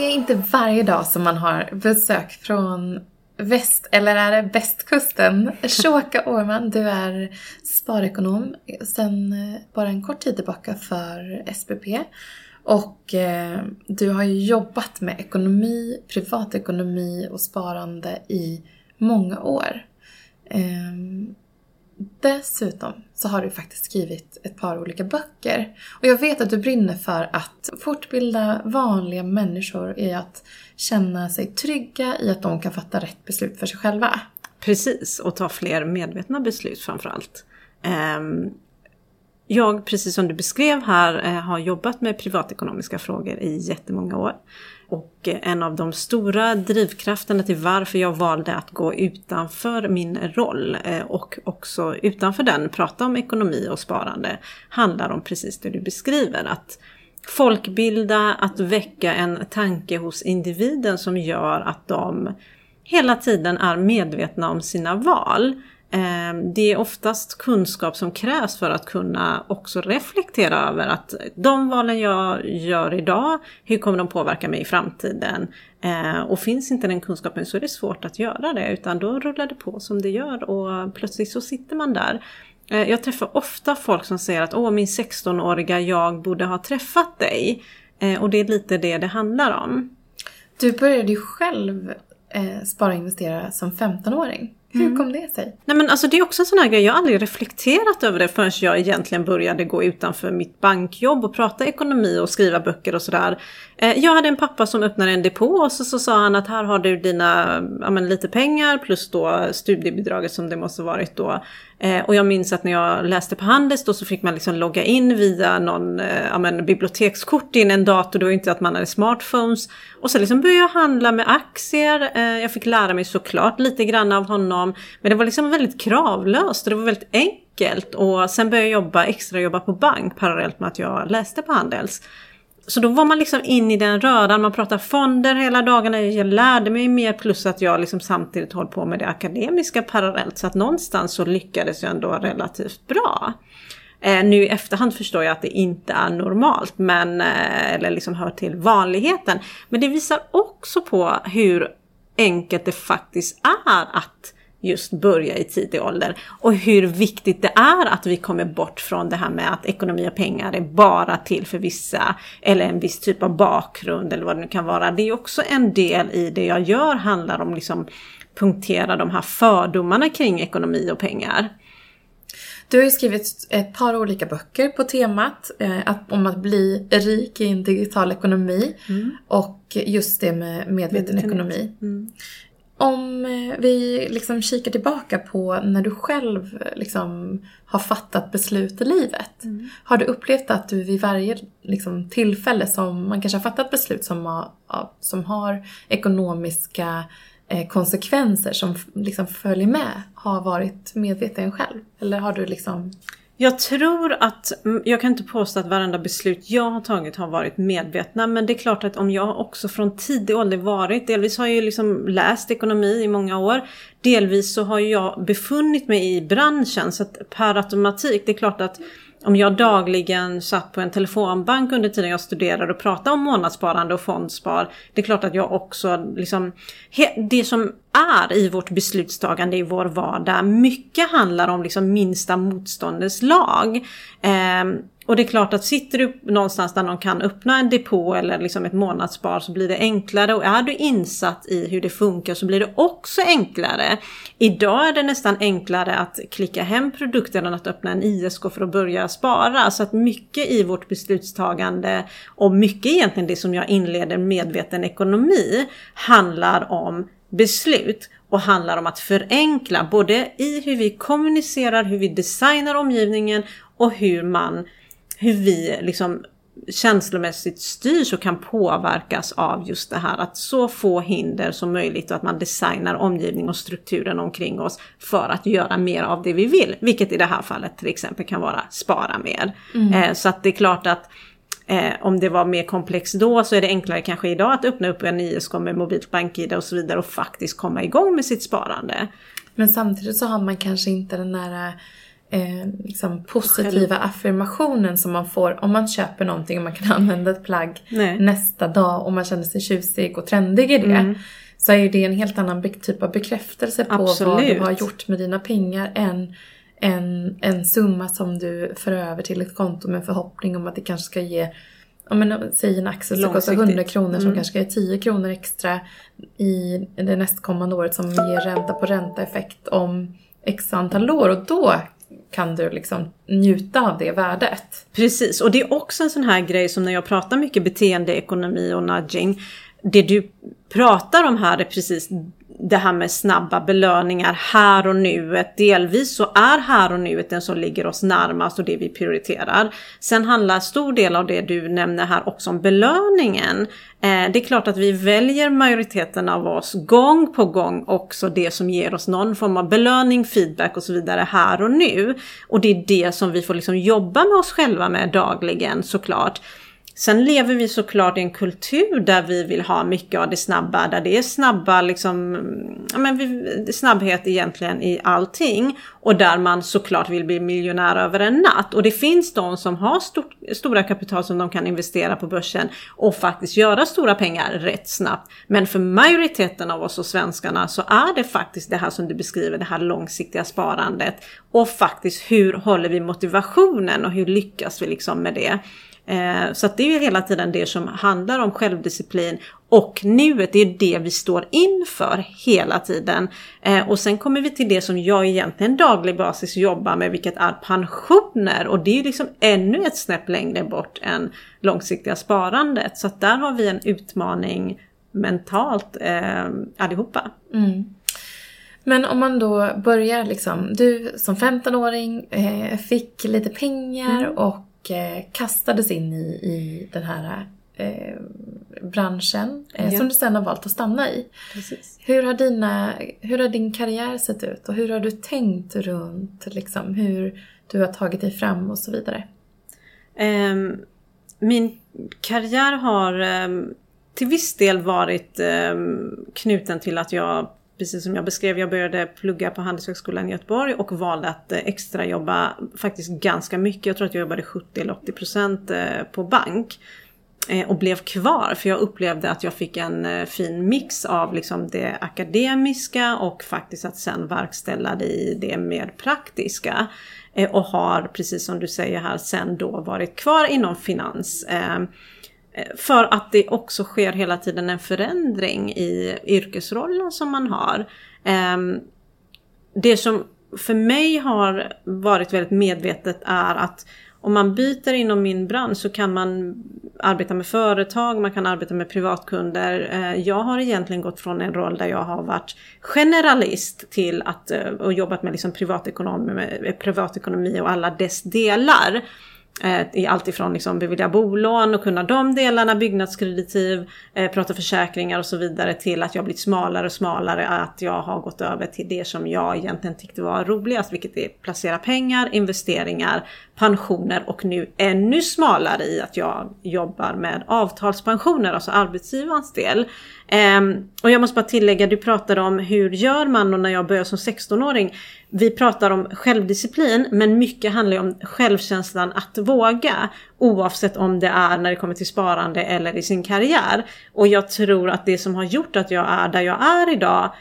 Det är inte varje dag som man har besök från väst, eller är det västkusten? Shoka Årman, du är sparekonom sedan bara en kort tid tillbaka för SPP. Och eh, du har ju jobbat med ekonomi, privatekonomi och sparande i många år. Eh, dessutom så har du faktiskt skrivit ett par olika böcker. Och jag vet att du brinner för att fortbilda vanliga människor i att känna sig trygga i att de kan fatta rätt beslut för sig själva. Precis, och ta fler medvetna beslut framförallt. Ehm, jag, precis som du beskrev här, eh, har jobbat med privatekonomiska frågor i jättemånga år. Och en av de stora drivkrafterna till varför jag valde att gå utanför min roll eh, och också utanför den prata om ekonomi och sparande handlar om precis det du beskriver. Att folkbilda, att väcka en tanke hos individen som gör att de hela tiden är medvetna om sina val. Ehm, det är oftast kunskap som krävs för att kunna också reflektera över att de valen jag gör idag, hur kommer de påverka mig i framtiden? Ehm, och finns inte den kunskapen så är det svårt att göra det utan då rullar det på som det gör och plötsligt så sitter man där. Ehm, jag träffar ofta folk som säger att åh min 16-åriga jag borde ha träffat dig. Och det är lite det det handlar om. Du började ju själv eh, spara och investera som 15-åring. Hur mm. kom det sig? Nej men alltså det är också en sån här grej, jag har aldrig reflekterat över det förrän jag egentligen började gå utanför mitt bankjobb och prata ekonomi och skriva böcker och sådär. Eh, jag hade en pappa som öppnade en depå och så, så sa han att här har du dina, ja men lite pengar plus då studiebidraget som det måste varit då. Eh, och jag minns att när jag läste på Handels då så fick man liksom logga in via någon eh, ja, men, bibliotekskort in en dator. Det var inte att man hade smartphones. Och sen liksom började jag handla med aktier. Eh, jag fick lära mig såklart lite grann av honom. Men det var liksom väldigt kravlöst och det var väldigt enkelt. Och sen började jag jobba, extra jobba på bank parallellt med att jag läste på Handels. Så då var man liksom in i den röran, man pratade fonder hela dagarna, jag lärde mig mer plus att jag liksom samtidigt höll på med det akademiska parallellt. Så att någonstans så lyckades jag ändå relativt bra. Eh, nu i efterhand förstår jag att det inte är normalt, men, eh, eller liksom hör till vanligheten. Men det visar också på hur enkelt det faktiskt är att just börja i tidig ålder. Och hur viktigt det är att vi kommer bort från det här med att ekonomi och pengar är bara till för vissa. Eller en viss typ av bakgrund eller vad det nu kan vara. Det är också en del i det jag gör handlar om liksom punktera de här fördomarna kring ekonomi och pengar. Du har ju skrivit ett par olika böcker på temat eh, om att bli rik i en digital ekonomi mm. och just det med medveten ekonomi. Mm. Om eh, vi liksom kikar tillbaka på när du själv liksom har fattat beslut i livet. Mm. Har du upplevt att du vid varje liksom, tillfälle som man kanske har fattat beslut som har, som har ekonomiska eh, konsekvenser som liksom följer med har varit medveten själv? Eller har du liksom jag tror att, mm, jag kan inte påstå att varenda beslut jag har tagit har varit medvetna men det är klart att om jag också från tidig ålder varit, delvis har jag ju liksom läst ekonomi i många år, delvis så har jag befunnit mig i branschen så att per automatik, det är klart att om jag dagligen satt på en telefonbank under tiden jag studerade och pratade om månadssparande och fondspar. Det är klart att jag också liksom, det som är i vårt beslutstagande i vår vardag, mycket handlar om liksom minsta motståndets lag. Eh, och det är klart att sitter du någonstans där någon kan öppna en depå eller liksom ett månadsspar så blir det enklare och är du insatt i hur det funkar så blir det också enklare. Idag är det nästan enklare att klicka hem produkten än att öppna en ISK för att börja spara. Så att mycket i vårt beslutstagande och mycket egentligen det som jag inleder medveten ekonomi handlar om beslut och handlar om att förenkla både i hur vi kommunicerar, hur vi designar omgivningen och hur man hur vi liksom känslomässigt styrs och kan påverkas av just det här att så få hinder som möjligt och att man designar omgivning och strukturen omkring oss för att göra mer av det vi vill. Vilket i det här fallet till exempel kan vara spara mer. Mm. Eh, så att det är klart att eh, om det var mer komplext då så är det enklare kanske idag att öppna upp en ISK med mobilt bank-id och så vidare och faktiskt komma igång med sitt sparande. Men samtidigt så har man kanske inte den där eh, liksom positiva affirmationen som man får om man köper någonting och man kan använda ett plagg Nej. nästa dag och man känner sig tjusig och trendig i det. Mm. Så är ju det en helt annan typ av bekräftelse på vad Absolut. du har gjort med dina pengar än en, en summa som du för över till ett konto med förhoppning om att det kanske ska ge Ja men säg en aktie som kostar Långsiktigt. 100 kronor som Mm. kanske ska ge 10 kronor extra i det nästkommande året som ger ränta på ränta effekt om x antal år och då kan du liksom njuta av det värdet. Precis, och det är också en sån här grej som när jag pratar mycket beteendeekonomi och nudging. Det du pratar om här är precis det här med snabba belöningar här och nuet. Delvis så är här och nuet den som ligger oss närmast och det vi prioriterar. Sen handlar stor del av det du nämner här också om belöningen. Eh, det är klart att vi väljer majoriteten av oss gång på gång också det som ger oss någon form av belöning, feedback och så vidare här och nu. Och det är det som vi får liksom jobba med oss själva med dagligen såklart. Sen lever vi såklart i en kultur där vi vill ha mycket av det snabba, där det är snabba liksom, ja men vi, snabbhet egentligen i allting. Och där man såklart vill bli miljonär över en natt. Och det finns de som har stort, stora kapital som de kan investera på börsen och faktiskt göra stora pengar rätt snabbt. Men för majoriteten av oss och svenskarna så är det faktiskt det här som du beskriver, det här långsiktiga sparandet. Och faktiskt hur håller vi motivationen och hur lyckas vi liksom med det? Eh, Så att det är ju hela tiden det som handlar om självdisciplin och nuet, det är det vi står inför hela tiden. Eh, Och sen kommer vi till det som jag egentligen daglig basis jobbar med, vilket är pensioner. Och det är ju liksom ännu ett snäpp längre bort än långsiktiga sparandet. Så att där har vi en utmaning mentalt eh, allihopa. Men om man då börjar liksom, du som 15-åring eh, fick lite pengar Mm. och eh, kastades in i, i den här eh, branschen eh, Ja. som du sen har valt att stanna i. Precis. Hur har, dina, hur har din karriär sett ut och hur har du tänkt runt liksom, hur du har tagit dig fram och så vidare? Ehm, min karriär har ehm, till viss del varit ehm, knuten till att jag, precis som jag beskrev, jag började plugga på Handelshögskolan i Göteborg och valde att extrajobba extra jobba faktiskt ganska mycket. Jag tror att jag jobbade 70 eller 80 procent eh, på bank. Eh, och blev kvar för jag upplevde att jag fick en fin mix av liksom det akademiska och faktiskt att sen verkställa det i det mer praktiska. Och har, precis som du säger här, sen då varit kvar inom finans. Eh, för att det också sker hela tiden en förändring i yrkesrollen som man har. Ehm, det som för mig har varit väldigt medvetet är att om man byter inom min bransch så kan man arbeta med företag, man kan arbeta med privatkunder. Eh, jag har egentligen gått från en roll där jag har varit generalist till att eh, och jobbat med liksom privatekonomi, med privatekonomi och alla dess delar. Eh, I allt ifrån liksom bevilja bolån och kunna de delarna, byggnadskreditiv, eh, prata försäkringar och så vidare till att jag blivit smalare och smalare, att jag har gått över till det som jag egentligen tyckte var roligast, vilket är placera pengar, investeringar, pensioner och nu ännu smalare i att jag jobbar med avtalspensioner, alltså arbetsgivarens del. Eh, och jag måste bara tillägga, du pratade om hur gör man och när jag började som 16-åring. Vi pratar om självdisciplin men mycket handlar ju om självkänslan att våga. Oavsett om det är när det kommer till sparande eller i sin karriär. Och jag tror att det som har gjort att jag är där jag är idag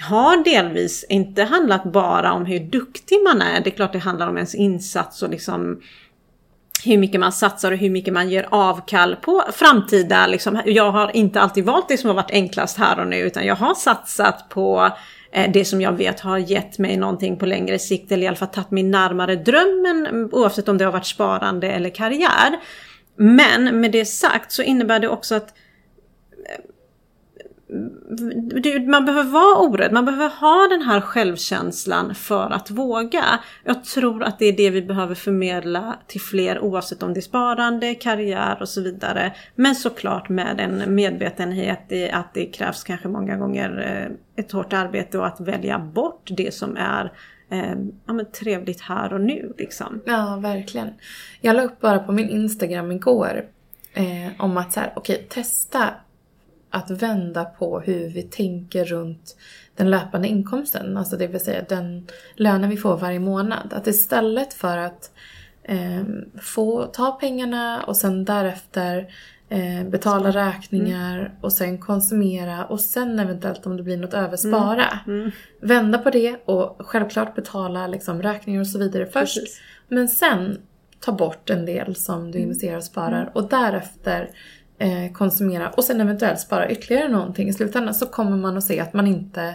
har delvis inte handlat bara om hur duktig man är. Det är klart det handlar om ens insats och liksom hur mycket man satsar och hur mycket man ger avkall på framtida. Liksom. Jag har inte alltid valt det som har varit enklast här och nu utan jag har satsat på Eh, det som jag vet har gett mig någonting på längre sikt eller i alla fall tagit mig närmare drömmen oavsett om det har varit sparande eller karriär. Men med det sagt så innebär det också att man behöver vara orädd, man behöver ha den här självkänslan för att våga. Jag tror att det är det vi behöver förmedla till fler oavsett om det är sparande, karriär och så vidare. Men såklart med en medvetenhet i att det krävs kanske många gånger eh, ett hårt arbete och att välja bort det som är eh, ja, men trevligt här och nu. Liksom. Ja, verkligen. Jag la upp bara på min Instagram igår eh, om att så här, okej, testa att vända på hur vi tänker runt den löpande inkomsten, alltså det vill säga den lönen vi får varje månad. Att istället för att eh, få ta pengarna och sen därefter eh, betala räkningar mm. och sen konsumera och sen eventuellt om det blir något över spara. Mm. Mm. Vända på det och självklart betala liksom, räkningar och så vidare först. Precis. Men sen ta bort en del som du mm. investerar och sparar mm. och därefter Eh, konsumera och sen eventuellt spara ytterligare någonting i slutändan så kommer man att se att man inte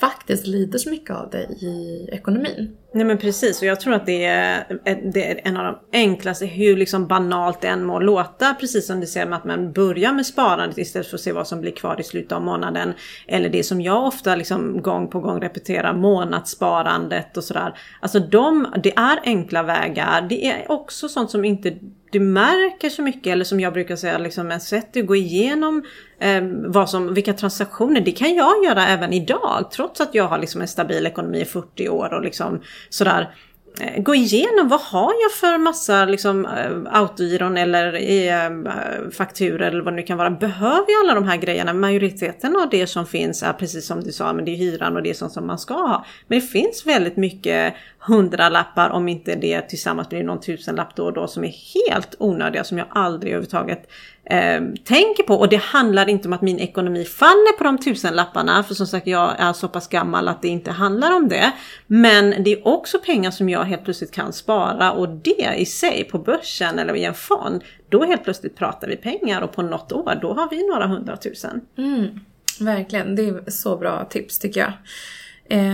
faktiskt lider så mycket av det i ekonomin. Nej men precis och jag tror att det är, eh, det är en av de enklaste, hur liksom banalt det än må låta. Precis som du säger med att man börjar med sparandet istället för att se vad som blir kvar i slutet av månaden. Eller det som jag ofta liksom gång på gång repeterar, månadssparandet och sådär. Alltså de, det är enkla vägar. Det är också sånt som inte du märker så mycket eller som jag brukar säga liksom ett sätt att gå igenom eh, vad som, vilka transaktioner. Det kan jag göra även idag trots att jag har liksom en stabil ekonomi i 40 år och liksom sådär ehm, gå igenom vad har jag för massa liksom, eh, autogiron eller ehm, eh, fakturer eller vad det nu kan vara. Behöver jag alla de här grejerna? Majoriteten av det som finns är precis som du sa, men det är hyran och det är sånt som man ska ha. Men det finns väldigt mycket hundralappar om inte det tillsammans blir någon tusenlapp då och då som är helt onödiga som jag aldrig överhuvudtaget eh, tänker på. Och det handlar inte om att min ekonomi faller på de tusenlapparna. För som sagt, jag är så pass gammal att det inte handlar om det. Men det är också pengar som jag helt plötsligt kan spara och det i sig på börsen eller i en fond. Då helt plötsligt pratar vi pengar och på något år då har vi några hundratusen. Mm, verkligen, det är så bra tips tycker jag.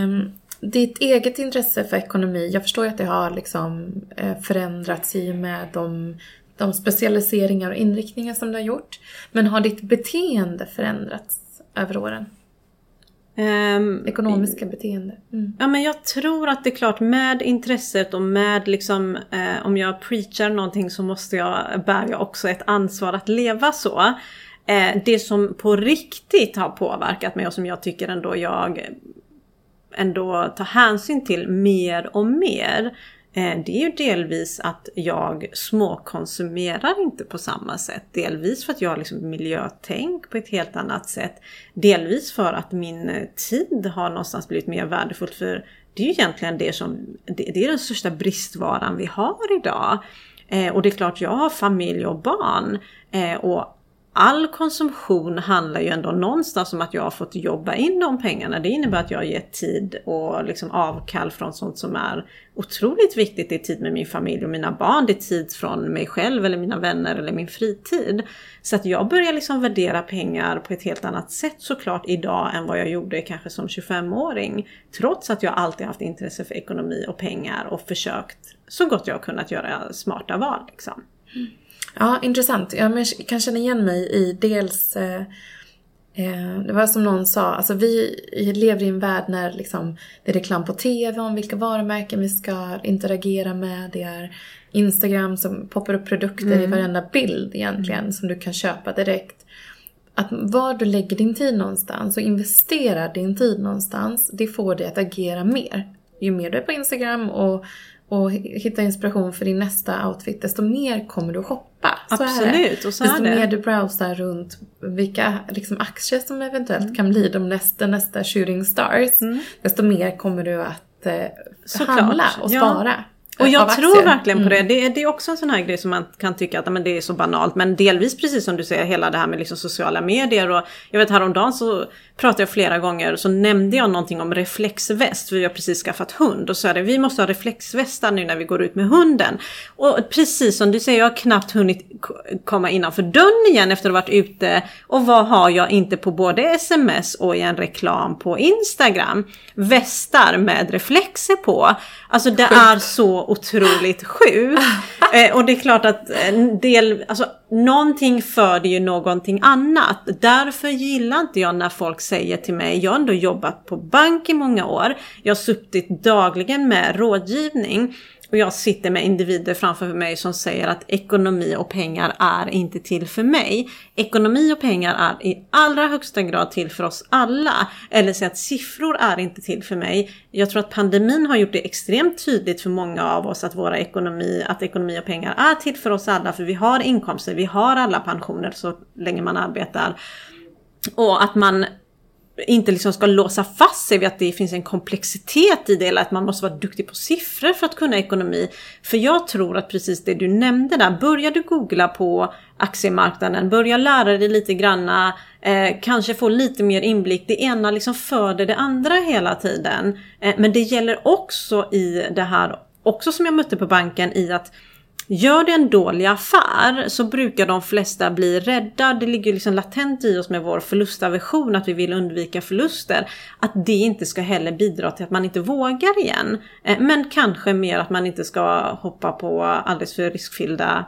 Um, ditt eget intresse för ekonomi, jag förstår ju att det har liksom eh, förändrats i och med de de specialiseringar och inriktningar som du har gjort. Men har ditt beteende förändrats över åren? Um, Ekonomiska beteende. Mm. Ja men jag tror att det är klart med intresset och med liksom eh, om jag preachar någonting så måste jag, bär jag också ett ansvar att leva så. Eh, det som på riktigt har påverkat mig och som jag tycker ändå jag ändå tar hänsyn till mer och mer Eh, det är ju delvis att jag småkonsumerar inte på samma sätt. Delvis för att jag har liksom miljötänk på ett helt annat sätt. Delvis för att min eh, tid har någonstans blivit mer värdefullt för det är ju egentligen det som, det är den största bristvaran vi har idag. Eh, och det är klart, jag har familj och barn. och all konsumtion handlar ju ändå någonstans om att jag har fått jobba in de pengarna. Det innebär att jag har gett tid och liksom avkall från sånt som är otroligt viktigt. Det är tid med min familj och mina barn. Det är tid från mig själv eller mina vänner eller min fritid. Så att jag börjar liksom värdera pengar på ett helt annat sätt såklart idag än vad jag gjorde kanske som 25-åring. Trots att jag alltid haft intresse för ekonomi och pengar och försökt så gott jag har kunnat göra smarta val. Liksom. Ja, intressant. Jag kan känna igen mig i dels eh, eh, det var som någon sa, alltså vi lever i en värld när liksom, det är reklam på TV om vilka varumärken vi ska interagera med. Det är Instagram som poppar upp produkter mm. i varenda bild egentligen mm. som du kan köpa direkt. Att var du lägger din tid någonstans och investerar din tid någonstans, det får dig att agera mer. Ju mer du är på Instagram och och hitta inspiration för din nästa outfit, desto mer kommer du shoppa. Så Absolut, och så desto är det. mer du browsar runt vilka liksom, aktier som eventuellt mm. kan bli de nästa, nästa shooting stars, mm. desto mer kommer du att eh, handla och spara. Ja. Och jag tror verkligen på mm. det. det. det. är också en sån här grej som man kan tycka att men det är så banalt. Men delvis precis som du säger, hela det här med liksom sociala medier. Och jag vet häromdagen så pratade jag flera gånger så nämnde jag någonting om reflexväst. För vi har precis skaffat hund. Och så är det, vi måste ha reflexvästar nu när vi går ut med hunden. Och precis som du säger, jag har knappt hunnit komma innanför dörren igen efter att ha varit ute. Och vad har jag inte på både sms och i en reklam på Instagram? Västar med reflexer på. Alltså det är så otroligt sjukt. Eh, och det är klart att en del, alltså någonting föder ju någonting annat. Därför gillar inte jag när folk säger till mig, jag har ändå jobbat på bank i många år, jag har suttit dagligen med rådgivning och jag sitter med individer framför mig som säger att ekonomi och pengar är inte till för mig. Ekonomi och pengar är i allra högsta grad till för oss alla. Eller säga att siffror är inte till för mig. Jag tror att pandemin har gjort det extremt tydligt för många av oss att våra ekonomi, att ekonomi och pengar är till för oss alla. För vi har inkomster, vi har alla pensioner så länge man arbetar. och att man inte liksom ska låsa fast sig vid att det finns en komplexitet i det eller att man måste vara duktig på siffror för att kunna ekonomi. För jag tror att precis det du nämnde där, börjar du googla på aktiemarknaden, börja lära dig lite granna, eh, kanske få lite mer inblick. Det ena liksom föder det andra hela tiden. Eh, men det gäller också i det här, också som jag mötte på banken i att Gör det en dålig affär så brukar de flesta bli rädda. Det ligger liksom latent i oss med vår förlustaversion att vi vill undvika förluster. Att det inte ska heller bidra till att man inte vågar igen. Eh, men kanske mer att man inte ska hoppa på alldeles för riskfyllda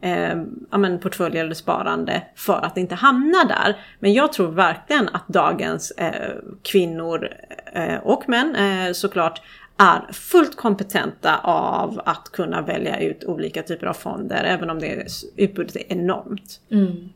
eh, ja, men portföljer eller sparande för att inte hamna där. Men jag tror verkligen att dagens eh, kvinnor eh, och män eh, såklart är fullt kompetenta av att kunna välja ut olika typer av fonder även om det utbudet är enormt. Mm.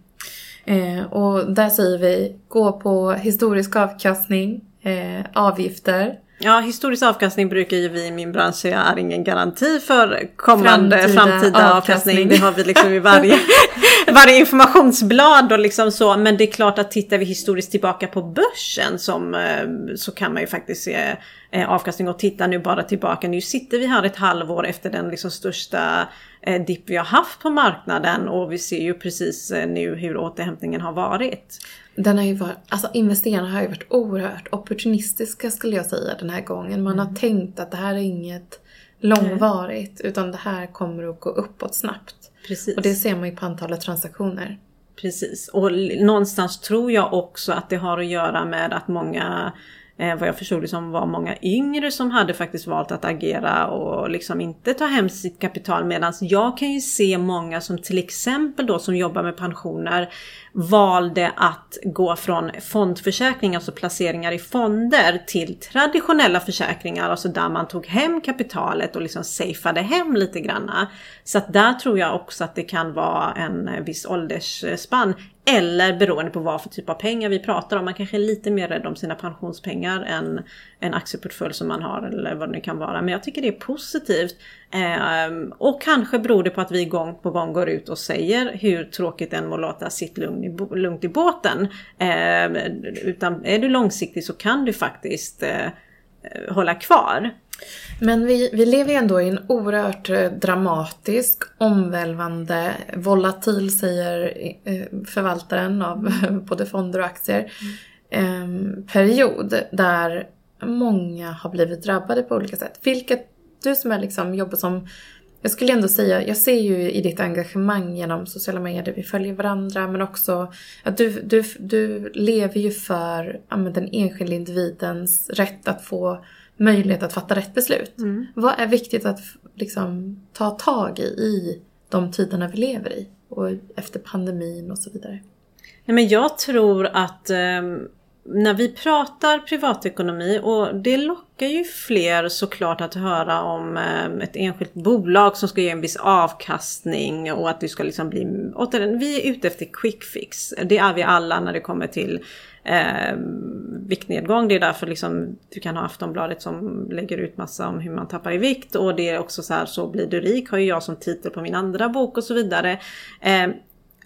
Eh, och där säger vi gå på historisk avkastning, eh, avgifter. Ja, historisk avkastning brukar ju vi i min bransch säga är ingen garanti för kommande framtida, framtida avkastning. avkastning. Det har vi liksom i varje, varje informationsblad och liksom så. Men det är klart att tittar vi historiskt tillbaka på börsen som, eh, så kan man ju faktiskt se eh, avkastning och titta nu bara tillbaka. Nu sitter vi här ett halvår efter den liksom största eh, dipp vi har haft på marknaden och vi ser ju precis nu hur återhämtningen har varit. Den har ju varit, alltså investerarna har ju varit oerhört opportunistiska skulle jag säga den här gången. Man mm. har tänkt att det här är inget långvarigt mm. utan det här kommer att gå uppåt snabbt. Precis. Och det ser man ju på antalet transaktioner. Precis, och någonstans tror jag också att det har att göra med att många eh, vad jag förstod det som var många yngre som hade faktiskt valt att agera och liksom inte ta hem sitt kapital. Medan jag kan ju se många som till exempel då som jobbar med pensioner valde att gå från fondförsäkring, alltså placeringar i fonder, till traditionella försäkringar, alltså där man tog hem kapitalet och liksom safeade hem lite granna. Så att där tror jag också att det kan vara en viss åldersspann. Eller beroende på vad för typ av pengar vi pratar om. Man kanske är lite mer rädd om sina pensionspengar än en aktieportfölj som man har eller vad det nu kan vara. Men jag tycker det är positivt. Eh, och kanske beror det på att vi gång på gång går ut och säger hur tråkigt den må låta, sitt lugn i, lugnt i båten. Eh, utan är du långsiktig så kan du faktiskt eh, eh, hålla kvar. Men vi, vi lever ju ändå i en oerhört eh, dramatisk, omvälvande, volatil säger eh, förvaltaren av både fonder och aktier, mm. period där många har blivit drabbade på olika sätt. Vilket du som är liksom jobbar som jag skulle ändå säga, jag ser ju i ditt engagemang genom sociala medier, vi följer varandra, men också att du, du, du lever ju för ja, den enskilda individens rätt att få möjlighet att fatta rätt beslut. Mm. Vad är viktigt att liksom, ta tag i, i de tiderna vi lever i? Och efter pandemin och så vidare. Nej, men jag tror att um när vi pratar privatekonomi och det lockar ju fler såklart att höra om eh, ett enskilt bolag som ska ge en viss avkastning och att du ska liksom bli... Återigen, vi är ute efter quick fix. Det är vi alla när det kommer till eh, viktnedgång. Det är därför liksom, du kan ha Aftonbladet som lägger ut massa om hur man tappar i vikt och det är också så här så blir du rik har ju jag som titel på min andra bok och så vidare. Eh,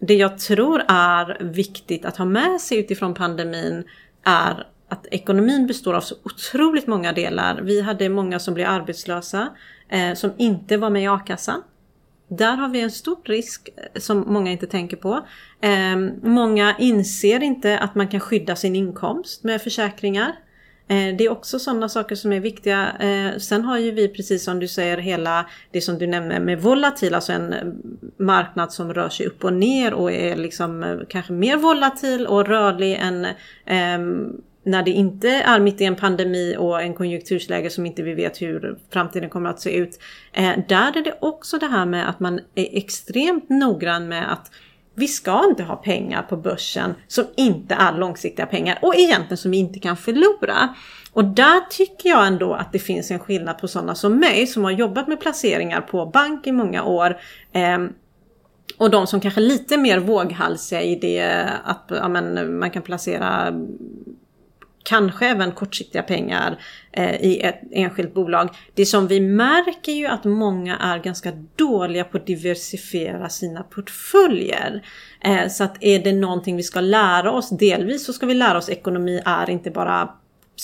det jag tror är viktigt att ha med sig utifrån pandemin är att ekonomin består av så otroligt många delar. Vi hade många som blev arbetslösa eh, som inte var med i a-kassan. Där har vi en stor risk eh, som många inte tänker på. Eh, många inser inte att man kan skydda sin inkomst med försäkringar. Eh, det är också sådana saker som är viktiga. Eh, sen har ju vi precis som du säger hela det som du nämner med volatil, alltså en marknad som rör sig upp och ner och är liksom eh, kanske mer volatil och rörlig än ehm, när det inte är mitt i en pandemi och en konjunktursläge som inte vi vet hur framtiden kommer att se ut. Där är det också det här med att man är extremt noggrann med att vi ska inte ha pengar på börsen som inte är långsiktiga pengar och egentligen som vi inte kan förlora. Och där tycker jag ändå att det finns en skillnad på sådana som mig som har jobbat med placeringar på bank i många år. Eh, och de som kanske är lite mer våghalsiga i det att ja, men, man kan placera kanske även kortsiktiga pengar eh, i ett enskilt bolag. Det som vi märker ju att många är ganska dåliga på att diversifiera sina portföljer. Eh, så att är det någonting vi ska lära oss, delvis så ska vi lära oss ekonomi är inte bara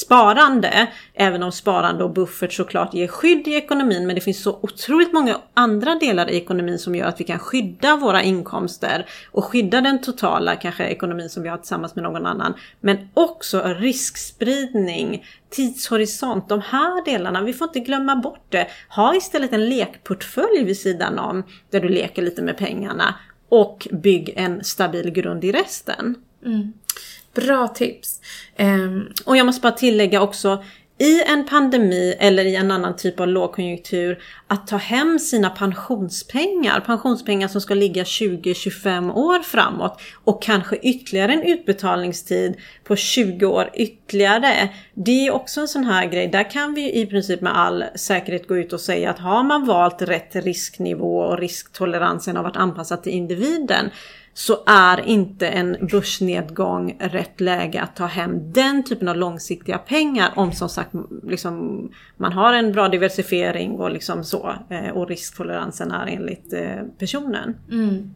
sparande, även om sparande och buffert såklart ger skydd i ekonomin, men det finns så otroligt många andra delar i ekonomin som gör att vi kan skydda våra inkomster och skydda den totala kanske ekonomin som vi har tillsammans med någon annan. Men också riskspridning, tidshorisont, de här delarna, vi får inte glömma bort det. Ha istället en lekportfölj vid sidan om där du leker lite med pengarna och bygg en stabil grund i resten. Mm. Bra tips. Um, och jag måste bara tillägga också, i en pandemi eller i en annan typ av lågkonjunktur att ta hem sina pensionspengar, pensionspengar som ska ligga 20-25 år framåt och kanske ytterligare en utbetalningstid på 20 år ytterligare. Det är också en sån här grej, där kan vi i princip med all säkerhet gå ut och säga att har man valt rätt risknivå och risktoleransen har varit anpassad till individen så är inte en börsnedgång rätt läge att ta hem den typen av långsiktiga pengar om som sagt liksom, man har en bra diversifiering och liksom så eh, och risktoleransen är enligt eh, personen. Mm.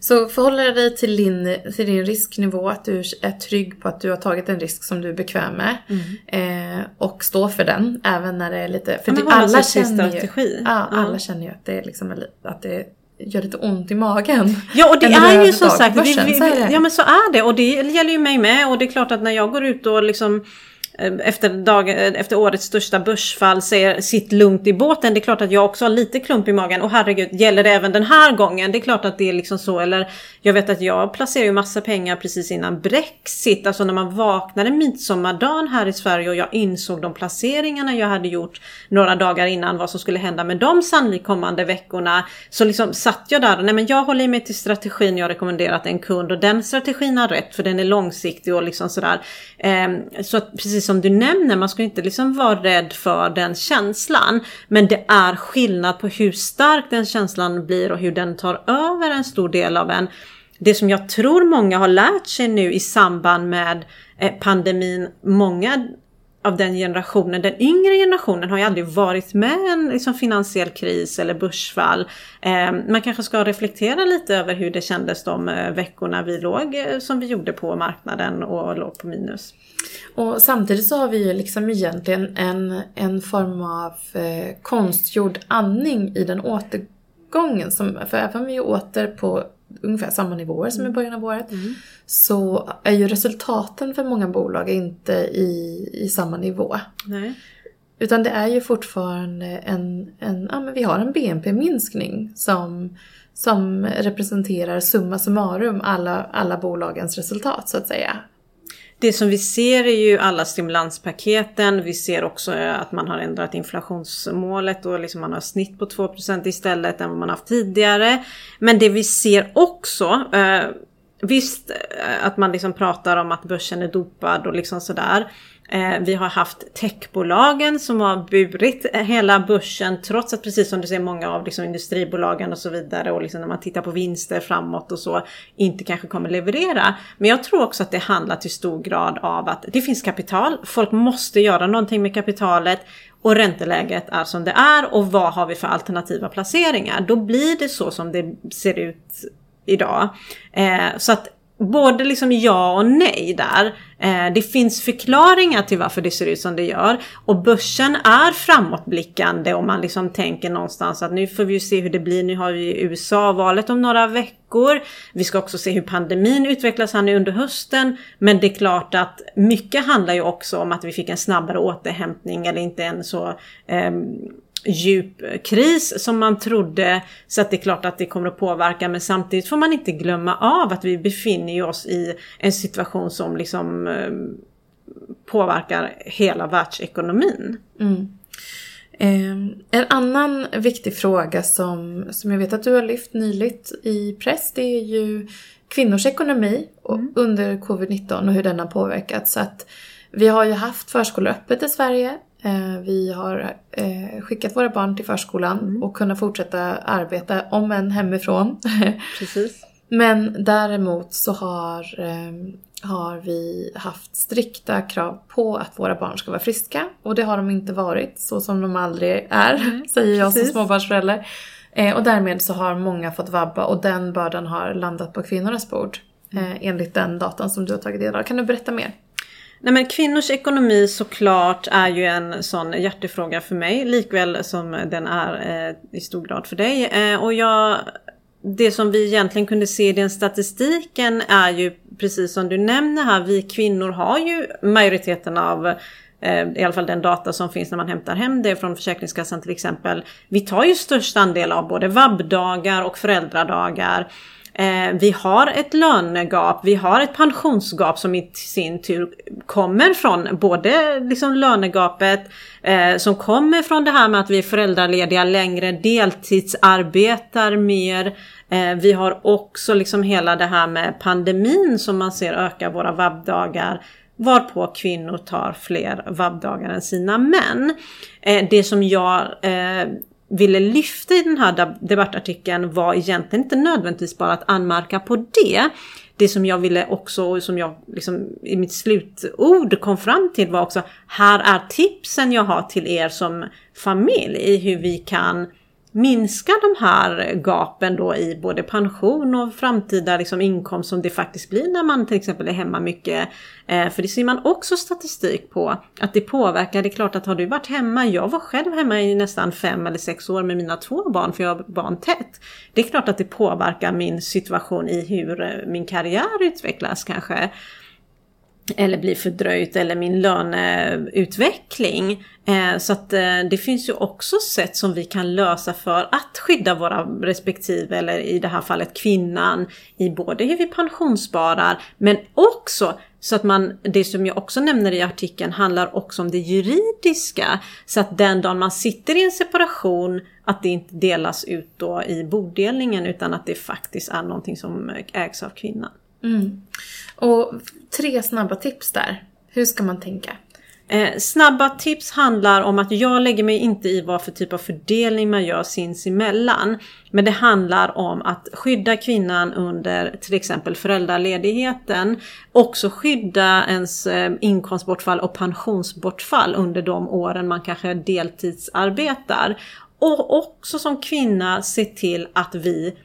Så förhåller dig till din, till din risknivå, att du är trygg på att du har tagit en risk som du är bekväm med. Mm. Eh, och stå för den, även när det är lite... För ja, typ alla, känner ju, ja, alla känner ju att det är liksom att det gör lite ont i magen. Ja och det är ju som sagt, vi, vi, ja men så är det. Och det gäller ju mig med. Och det är klart att när jag går ut och liksom Ehm, efter, dag, eh, efter årets största börsfall säger sitt lugnt i båten. Det är klart att jag också har lite klump i magen. Och herregud, gäller det även den här gången? Det är klart att det är liksom så. Eller jag vet att jag placerar ju massa pengar precis innan Brexit. Alltså när man vaknade midsommardagen här i Sverige och jag insåg de placeringarna jag hade gjort några dagar innan vad som skulle hända med de sannolikt kommande veckorna. Så liksom satt jag där och nej men jag håller mig till strategin jag rekommenderat en kund och den strategin har rätt för den är långsiktig och liksom sådär. Ehm, så att precis som som du nämner, man ska inte liksom vara rädd för den känslan. Men det är skillnad på hur stark den känslan blir och hur den tar över en stor del av en. Det som jag tror många har lärt sig nu i samband med eh, pandemin, många av den generationen, den yngre generationen har ju aldrig varit med en liksom, finansiell kris eller börsfall. Eh, man kanske ska reflektera lite över hur det kändes de eh, veckorna vi låg eh, som vi gjorde på marknaden och låg på minus. Och samtidigt så har vi ju liksom egentligen en, en form av eh, konstgjord andning i den återgången. Som, för även om vi är åter på ungefär samma nivåer som i mm. början av året mm. så är ju resultaten för många bolag inte i, i samma nivå. Nej. Utan det är ju fortfarande en, en ja men vi har en BNP-minskning som, som representerar summa summarum alla, alla bolagens resultat så att säga. Det som vi ser är ju alla stimulanspaketen. Vi ser också eh, att man har ändrat inflationsmålet och liksom man har snitt på 2% istället än vad man haft tidigare. Men det vi ser också eh, Visst eh, att man liksom pratar om att börsen är dopad och liksom sådär. Eh, vi har haft techbolagen som har burit hela börsen trots att precis som du ser många av liksom industribolagen och så vidare och liksom när man tittar på vinster framåt och så inte kanske kommer leverera. Men jag tror också att det handlar till stor grad av att det finns kapital. Folk måste göra någonting med kapitalet och ränteläget är som det är och vad har vi för alternativa placeringar? Då blir det så som det ser ut idag. Eh, så att både liksom ja och nej där. Eh, det finns förklaringar till varför det ser ut som det gör. Och börsen är framåtblickande om man liksom tänker någonstans att nu får vi ju se hur det blir. Nu har vi USA-valet om några veckor. Vi ska också se hur pandemin utvecklas här nu under hösten. Men det är klart att mycket handlar ju också om att vi fick en snabbare återhämtning eller inte en så eh, djup kris som man trodde. Så att det är klart att det kommer att påverka men samtidigt får man inte glömma av att vi befinner oss i en situation som liksom eh, påverkar hela världsekonomin. Mm. Eh, en annan viktig fråga som, som jag vet att du har lyft nyligt i press det är ju kvinnors ekonomi mm. under covid-19 och hur den har påverkats. Så att vi har ju haft förskolor öppet i Sverige vi har eh, skickat våra barn till förskolan mm. och kunnat fortsätta arbeta, om än hemifrån. Precis. Men däremot så har, eh, har vi haft strikta krav på att våra barn ska vara friska. Och det har de inte varit, så som de aldrig är, Mm, säger jag precis. som småbarnsförälder. Eh, och därmed så har många fått vabba och den bördan har landat på kvinnornas bord. Eh, enligt den datan som du har tagit del av. Kan du berätta mer? Nej men kvinnors ekonomi såklart är ju en sån hjärtefråga för mig likväl som den är eh, i stor grad för dig. Eh, och jag, det som vi egentligen kunde se i den statistiken är ju precis som du nämner här, vi kvinnor har ju majoriteten av eh, i alla fall den data som finns när man hämtar hem det från Försäkringskassan till exempel. Vi tar ju störst andel av både vabbdagar och föräldradagar. Eh, vi har ett lönegap, vi har ett pensionsgap som i sin tur kommer från både liksom lönegapet eh, som kommer från det här med att vi är föräldralediga längre, deltidsarbetar mer. Eh, vi har också liksom hela det här med pandemin som man ser öka våra vabbdagar varpå kvinnor tar fler vabbdagar än sina män. Eh, det som jag eh, ville lyfta i den här debattartikeln var egentligen inte nödvändigtvis bara att anmärka på det. Det som jag ville också, och som jag liksom i mitt slutord kom fram till var också, här är tipsen jag har till er som familj i hur vi kan minska de här gapen då i både pension och framtida liksom inkomst som det faktiskt blir när man till exempel är hemma mycket. Eh, för det ser man också statistik på att det påverkar. Det är klart att har du varit hemma, jag var själv hemma i nästan fem eller sex år med mina två barn för jag har barn tätt. Det är klart att det påverkar min situation i hur eh, min karriär utvecklas kanske eller blir fördröjt eller min löneutveckling. Eh, så att eh, det finns ju också sätt som vi kan lösa för att skydda våra respektive, eller i det här fallet kvinnan, i både hur vi pensionssparar men också så att man, det som jag också nämner i artikeln handlar också om det juridiska. Så att den dagen man sitter i en separation, att det inte delas ut då i bodelningen utan att det faktiskt är någonting som ägs av kvinnan. Mm. Och tre snabba tips där. Hur ska man tänka? Eh, snabba tips handlar om att jag lägger mig inte i vad för typ av fördelning man gör sinsemellan. Men det handlar om att skydda kvinnan under till exempel föräldraledigheten. Också skydda ens eh, inkomstbortfall och pensionsbortfall under de åren man kanske deltidsarbetar. Och också som kvinna se till att vi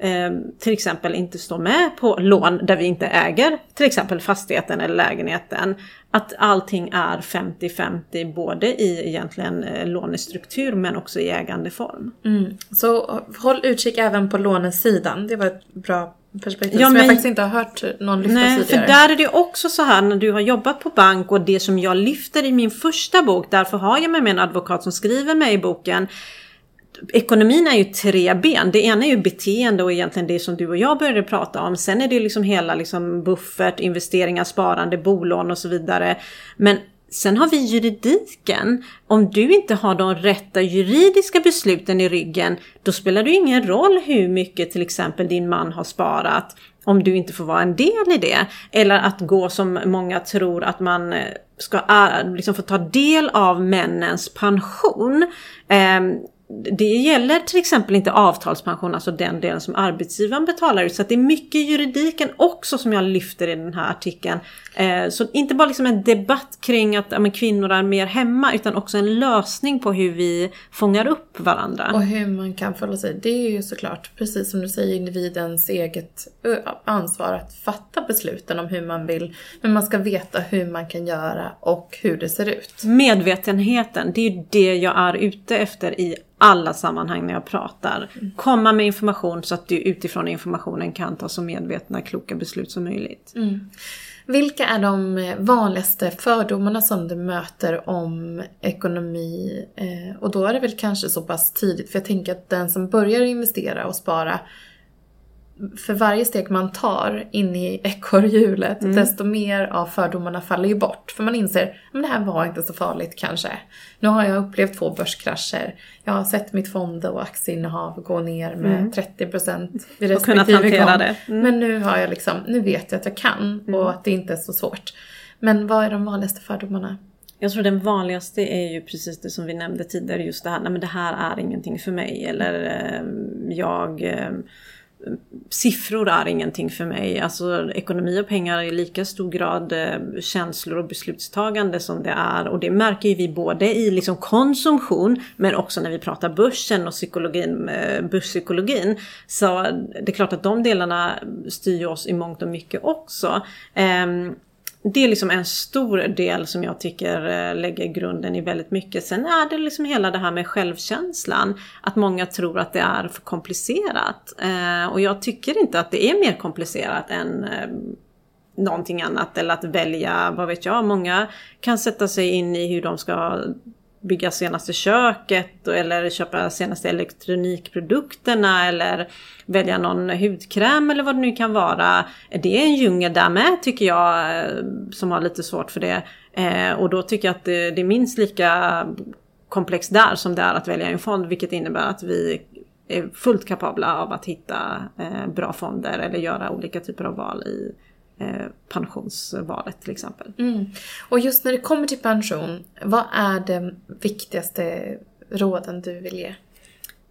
eh, till exempel inte står med på lån där vi inte äger till exempel fastigheten eller lägenheten. Att allting är 50-50 både i egentligen eh, lånestruktur men också i ägandeform. Mm. Så håll utkik även på lånesidan. Det var ett bra perspektiv Ja, som men- jag faktiskt inte har hört någon lyfta Nej, för tidigare. där är det också så här när du har jobbat på bank och det som jag lyfter i min första bok, därför har jag med mig en advokat som skriver med i boken. Ekonomin är ju tre ben. Det ena är ju beteende och egentligen det som du och jag började prata om. Sen är det ju liksom hela liksom buffert, investeringar, sparande, bolån och så vidare. Men sen har vi juridiken. Om du inte har de rätta juridiska besluten i ryggen, då spelar det ju ingen roll hur mycket till exempel din man har sparat om du inte får vara en del i det. Eller att gå som många tror att man eh, ska eh, liksom få ta del av männens pension. Ehm, det gäller till exempel inte avtalspension, alltså den delen som arbetsgivaren betalar ut. Så det är mycket juridiken också som jag lyfter i den här artikeln. Eh, så inte bara liksom en debatt kring att ja, kvinnor är mer hemma, utan också en lösning på hur vi fångar upp varandra. Och hur man kan förhålla sig. Det är ju såklart, precis som du säger, individens eget ö, ansvar att fatta besluten om hur man vill. Men man ska veta hur man kan göra och hur det ser ut. Medvetenheten, det är ju det jag är ute efter i alla sammanhang när jag pratar. Komma med information så att du utifrån informationen kan ta så medvetna, kloka beslut som möjligt. Vilka är de vanligaste fördomarna som du möter om ekonomi? Eh, och då är det väl kanske så pass tidigt, för jag tänker att den som börjar investera och spara, för varje steg man tar in i ekorrhjulet, desto mer av fördomarna faller ju bort. För man inser, men det här var inte så farligt kanske. Nu har jag upplevt två börskrascher. Jag har sett mitt fond och aktieinnehav gå ner med 30% vid Och kunnat respektive hantera det. Mm. Men nu har jag liksom, nu vet jag att jag kan och att det inte är så svårt. Men vad är de vanligaste fördomarna? Jag tror den vanligaste är ju precis det som vi nämnde tidigare, just det här, nej men det här är ingenting för mig eller eh, jag eh, siffror är ingenting för mig. Alltså ekonomi och pengar är i lika stor grad eh, känslor och beslutstagande som det är. Och det märker ju vi både i liksom konsumtion men också när vi pratar börsen och psykologin, eh, börspsykologin. Så det är klart att de delarna styr oss i mångt och mycket också. Ehm, det är liksom en stor del som jag tycker eh, lägger grunden i väldigt mycket. Sen är det liksom hela det här med självkänslan. Att många tror att det är för komplicerat. Eh, och jag tycker inte att det är mer komplicerat än eh, någonting annat. Eller att välja, vad vet jag, många kan sätta sig in i hur de ska bygga senaste köket eller köpa senaste elektronikprodukterna eller välja någon hudkräm eller vad det nu kan vara. Det är en djungel där med tycker jag eh, som har lite svårt för det. Eh, och då tycker jag att det, är minst lika komplext där som det är att välja en fond vilket innebär att vi är fullt kapabla av att hitta eh, bra fonder eller göra olika typer av val i pensionsvalet till exempel. Mm. Och just när det kommer till pension, vad är de viktigaste råden du vill ge?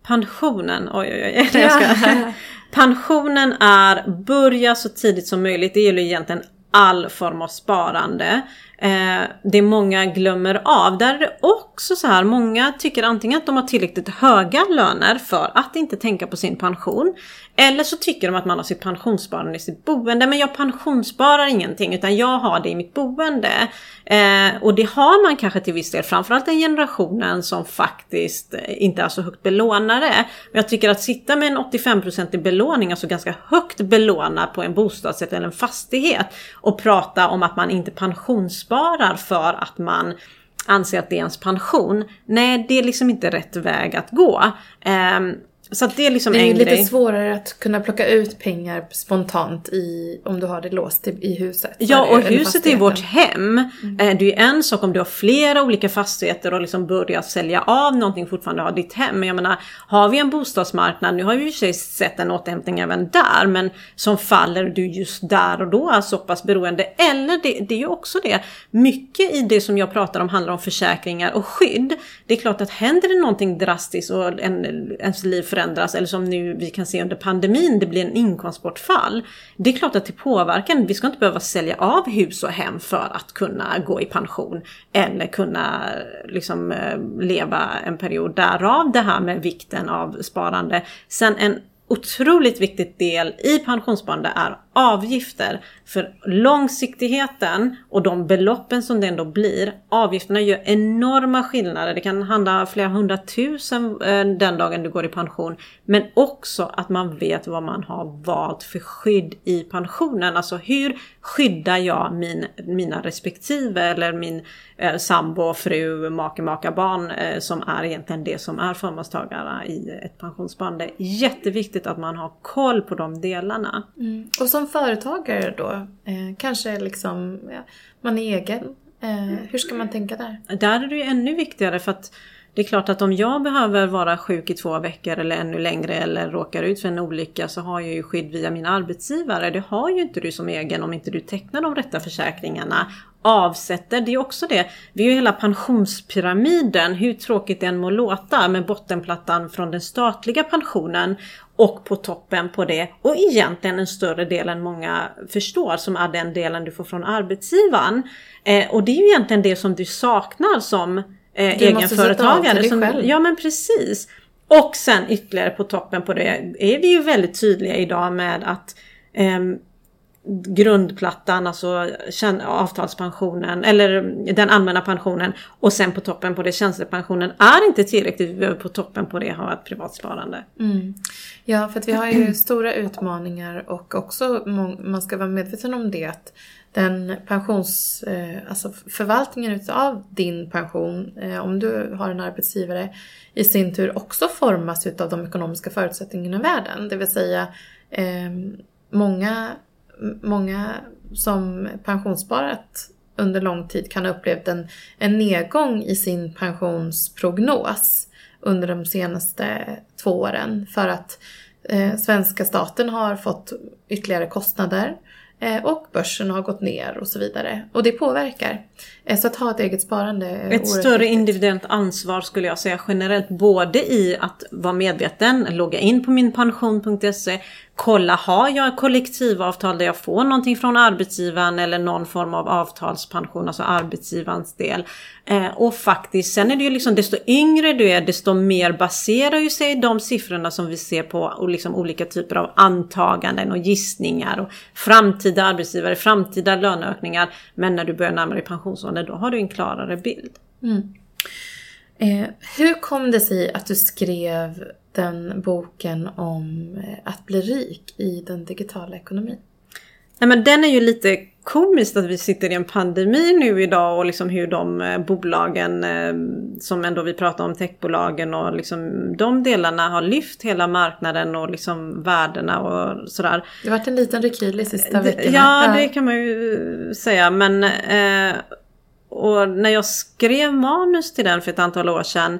Pensionen, oj oj oj. Jag ska. Pensionen är börja så tidigt som möjligt. Det gäller egentligen all form av sparande. Eh, det många glömmer av. Där är det också så här, många tycker antingen att de har tillräckligt höga löner för att inte tänka på sin pension. Eller så tycker de att man har sitt pensionssparande i sitt boende. Men jag pensionssparar ingenting utan jag har det i mitt boende. Eh, och det har man kanske till viss del, framförallt den generationen som faktiskt eh, inte är så högt belånade. Men jag tycker att sitta med en 85% belåning, alltså ganska högt belånad på en bostadsrätt eller en fastighet och prata om att man inte pensionssparar för att man anser att det är ens pension. Nej, det är liksom inte rätt väg att gå. Um, så det är liksom Det är en lite grej. svårare att kunna plocka ut pengar spontant i, om du har det låst i, i huset. Ja, och huset är vårt hem. Eh, Det är ju en sak om du har flera olika fastigheter och liksom börjar sälja av någonting fortfarande har ditt hem. Men jag menar, har vi en bostadsmarknad, nu har vi för sig sett en återhämtning även där, men som faller du just där och då är så pass beroende. Eller det, det är ju också det, mycket i det som jag pratar om handlar om försäkringar och skydd. Det är klart att händer det någonting drastiskt och en, ens liv förändras, eller som nu vi kan se under pandemin, det blir en inkomstbortfall. Det är klart att det påverkar. Vi ska inte behöva sälja av hus och hem för att kunna gå i pension eller kunna liksom eh, leva en period. Därav det här med vikten av sparande. Sen en otroligt viktig del i pensionssparande är avgifter. För långsiktigheten och de beloppen som det ändå blir, avgifterna gör enorma skillnader. Det kan handla om flera hundratusen eh, den dagen du går i pension. Men också att man vet vad man har valt för skydd i pensionen. Alltså hur skyddar jag min, mina respektive eller min eh, sambo, fru, make, maka, barn eh, som är egentligen det som är förmånstagare i ett pensionssparande. Jätteviktigt att man har koll på de delarna. Mm. Och som företagare då, eh, kanske liksom, ja, man är egen. Eh, hur ska man tänka där? Där är det ju ännu viktigare för att det är klart att om jag behöver vara sjuk i två veckor eller ännu längre eller råkar ut för en olycka så har jag ju skydd via min arbetsgivare. Det har ju inte du som egen om inte du tecknar de rätta försäkringarna. Avsätter, det är också det. Vi har ju hela pensionspyramiden, hur tråkigt det än må låta, med bottenplattan från den statliga pensionen och på toppen på det och egentligen en större del än många förstår som är den delen du får från arbetsgivaren. Eh, och det är ju egentligen det som du saknar som eh, Du måste egenföretagare. dig Som, själv. ja men precis. Och sen ytterligare på toppen på det är vi ju väldigt tydliga idag med att ehm, grundplattan, alltså avtalspensionen eller den allmänna pensionen och sen på toppen på det tjänstepensionen är inte tillräckligt. Vi behöver på toppen på det ha ett privat sparande. Mm. Ja, för att vi har ju stora utmaningar och också man ska vara medveten om det att den pensions, eh, alltså förvaltningen utav din pension, eh, om du har en arbetsgivare, i sin tur också formas utav de ekonomiska förutsättningarna i världen. Det vill säga ehm, många, många som pensionssparat under lång tid kan ha upplevt en, en nedgång i sin pensionsprognos under de senaste två åren för att eh, svenska staten har fått ytterligare kostnader eh, och börsen har gått ner och så vidare. Och det påverkar. Eh, så att ha ett eget sparande är Ett större viktigt. individuellt ansvar skulle jag säga generellt. Både i att vara medveten, logga in på minpension.se, kolla, har jag kollektivavtal där jag får någonting från arbetsgivaren eller någon form av avtalspension, alltså arbetsgivarens del. Eh, och faktiskt, sen är det ju liksom desto yngre du är, desto mer baserar ju sig de siffrorna som vi ser på och liksom olika typer av antaganden och gissningar och framtida arbetsgivare, framtida löneökningar. Men när du börjar närma dig pensionsåldern, då har du en klarare bild. Mm. Eh, hur kom det sig att du skrev den boken om eh, att bli rik i den digitala ekonomin? Nej men den är ju lite komiskt att vi sitter i en pandemi nu idag och liksom hur de eh, bolagen eh, som ändå vi pratar om techbolagen och liksom de delarna har lyft hela marknaden och liksom värdena och sådär. Det har varit en liten rekyl i sista veckorna. Ja, det kan man ju säga men och när jag skrev manus till den för ett antal år sedan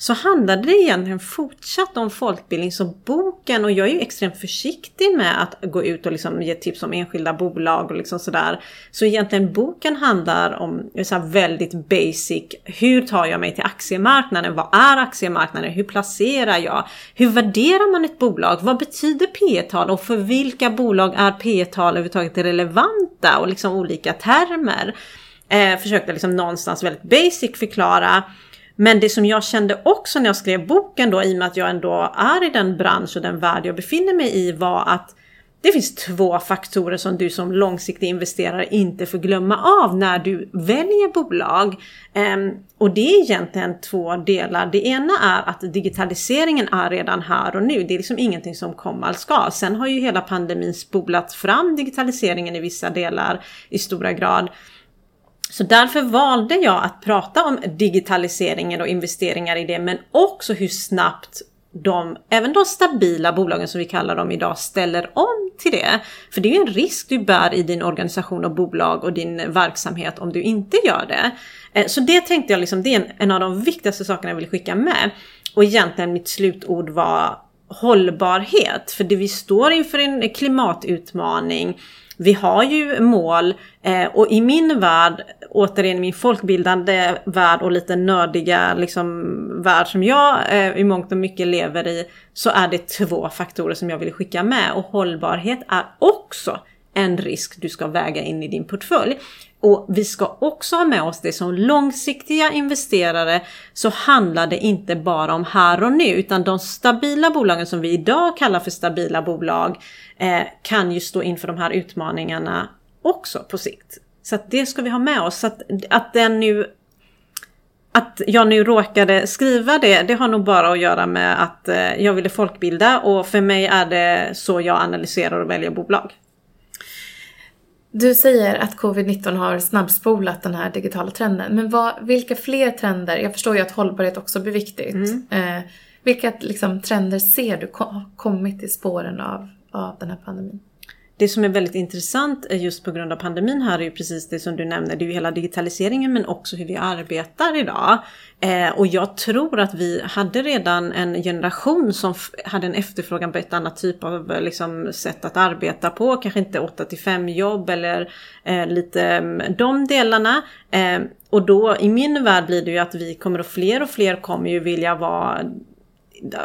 så handlade det egentligen fortsatt om folkbildning. Så boken, och jag är ju extremt försiktig med att gå ut och liksom ge tips om enskilda bolag och liksom sådär. Så egentligen boken handlar om så väldigt basic. Hur tar jag mig till aktiemarknaden? Vad är aktiemarknaden? Hur placerar jag? Hur värderar man ett bolag? Vad betyder P tal och för vilka bolag är P tal överhuvudtaget relevanta och liksom olika termer? Eh, försökte liksom någonstans väldigt basic förklara men det som jag kände också när jag skrev boken då, i och med att jag ändå är i den bransch och den värld jag befinner mig i, var att det finns två faktorer som du som långsiktig investerare inte får glömma av när du väljer bolag. Ehm, och det är egentligen två delar. Det ena är att digitaliseringen är redan här och nu. Det är liksom ingenting som komma ska. Sen har ju hela pandemin spolat fram digitaliseringen i vissa delar i stora grad. Så därför valde jag att prata om digitaliseringen och investeringar i det men också hur snabbt de, även de stabila bolagen som vi kallar dem idag, ställer om till det. För det är ju en risk du bär i din organisation och bolag och din verksamhet om du inte gör det. Eh, så det tänkte jag liksom, det är en av de viktigaste sakerna jag vill skicka med. Och egentligen mitt slutord var hållbarhet. För det vi står inför en klimatutmaning vi har ju mål eh, och i min värld, återigen min folkbildande värld och lite nördiga liksom, värld som jag eh, i mångt och mycket lever i, så är det två faktorer som jag vill skicka med och hållbarhet är också en risk du ska väga in i din portfölj. Och vi ska också ha med oss det som långsiktiga investerare så handlar det inte bara om här och nu utan de stabila bolagen som vi idag kallar för stabila bolag eh, kan ju stå inför de här utmaningarna också på sikt. Så att det ska vi ha med oss. Så att, att den nu att jag nu råkade skriva det, det har nog bara att göra med att eh, jag ville folkbilda och för mig är det så jag analyserar och väljer bolag. Du säger att covid-19 har snabbspolat den här digitala trenden. Men vad, vilka fler trender, jag förstår ju att hållbarhet också blir viktigt. Mm. Eh, vilka liksom, trender ser du har kommit i spåren av, av den här pandemin? Det som är väldigt intressant just på grund av pandemin här är ju precis det som du nämner. Det är ju hela digitaliseringen men också hur vi arbetar idag. Eh, och jag tror att vi hade redan en generation som hade en efterfrågan på ett annat typ av eh, liksom, sätt att arbeta på. Kanske inte 8 till 5 jobb eller eh, lite mm, de delarna. Eh, och då i min värld blir det ju att vi kommer och fler och fler kommer ju vilja vara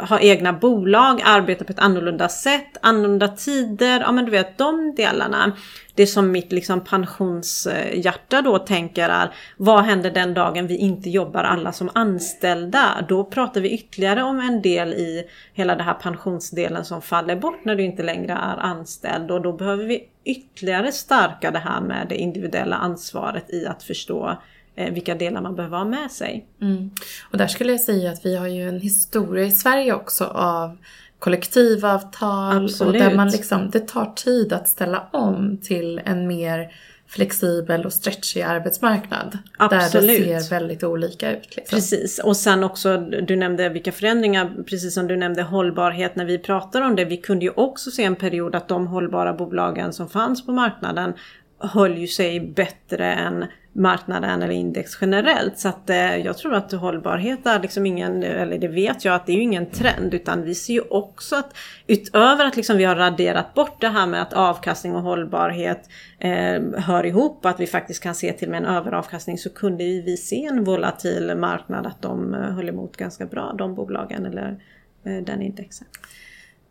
ha egna bolag, arbeta på ett annorlunda sätt, annorlunda tider, ja men du vet de delarna. Det som mitt liksom pensionshjärta då tänker är, vad händer den dagen vi inte jobbar alla som anställda? Då pratar vi ytterligare om en del i hela den här pensionsdelen som faller bort när du inte längre är anställd och då behöver vi ytterligare stärka det här med det individuella ansvaret i att förstå vilka delar man behöver ha med sig. Mm. Och där skulle jag säga att vi har ju en historia i Sverige också av kollektivavtal Absolut. och där man liksom, det tar tid att ställa om till en mer flexibel och stretchig arbetsmarknad. Absolut. Där det ser väldigt olika ut. Liksom. Precis, och sen också du nämnde vilka förändringar, precis som du nämnde hållbarhet när vi pratar om det. Vi kunde ju också se en period att de hållbara bolagen som fanns på marknaden höll ju sig bättre än marknaden eller index generellt. Så att eh, jag tror att hållbarhet är liksom ingen, eller det vet jag att det är ju ingen trend utan vi ser ju också att utöver att liksom vi har raderat bort det här med att avkastning och hållbarhet eh, hör ihop, att vi faktiskt kan se till med en överavkastning så kunde vi se en volatil marknad att de eh, höll emot ganska bra, de bolagen eller eh, den indexen.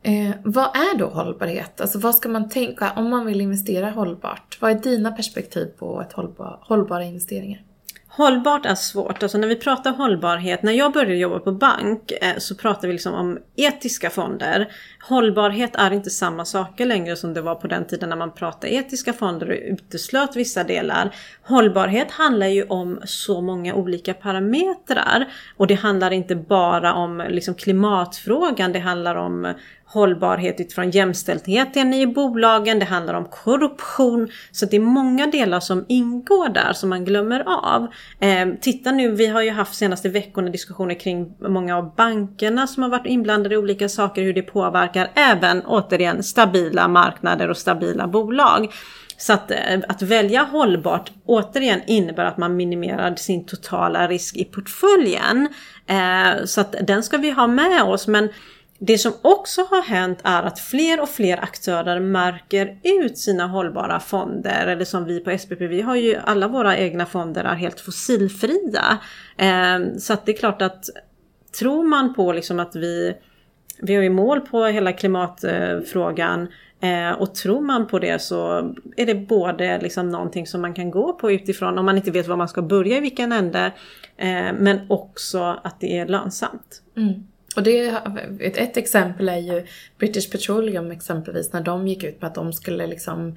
Eh, vad är då hållbarhet? Alltså vad ska man tänka om man vill investera hållbart? Vad är dina perspektiv på ett hållbar, hållbara investeringar? Hållbart är svårt. Alltså när vi pratar hållbarhet, när jag började jobba på bank eh, så pratade vi liksom om etiska fonder. Hållbarhet är inte samma saker längre som det var på den tiden när man pratade etiska fonder och uteslöt vissa delar. Hållbarhet handlar ju om så många olika parametrar. Och det handlar inte bara om liksom klimatfrågan, det handlar om hållbarhet utifrån jämställdheten i bolagen, det handlar om korruption. Så det är många delar som ingår där som man glömmer av. Eh, titta nu, vi har ju haft senaste veckorna diskussioner kring många av bankerna som har varit inblandade i olika saker, hur det påverkar även återigen stabila marknader och stabila bolag. Så att, eh, att välja hållbart återigen innebär att man minimerar sin totala risk i portföljen. Eh, så att den ska vi ha med oss. Men det som också har hänt är att fler och fler aktörer märker ut sina hållbara fonder. Eller som vi på SPP, vi har ju alla våra egna fonder är helt fossilfria. Ehm, så att det är klart att tror man på liksom att vi, vi har ju mål på hela klimatfrågan eh, och tror man på det så är det både liksom någonting som man kan gå på utifrån om man inte vet var man ska börja i vilken ände. Eh, men också att det är lönsamt. Mm. Och det, ett, ett exempel är ju British Petroleum exempelvis när de gick ut med att de skulle liksom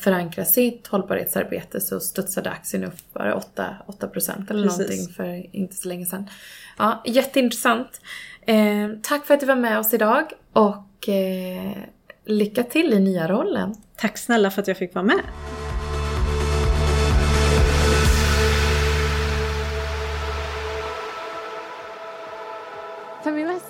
förankra sitt hållbarhetsarbete så studsade aktien upp bara 8, 8% eller Precis. någonting för inte så länge sedan. Ja, jätteintressant. Eh, tack för att du var med oss idag och eh, lycka till i nya rollen. Tack snälla för att jag fick vara med.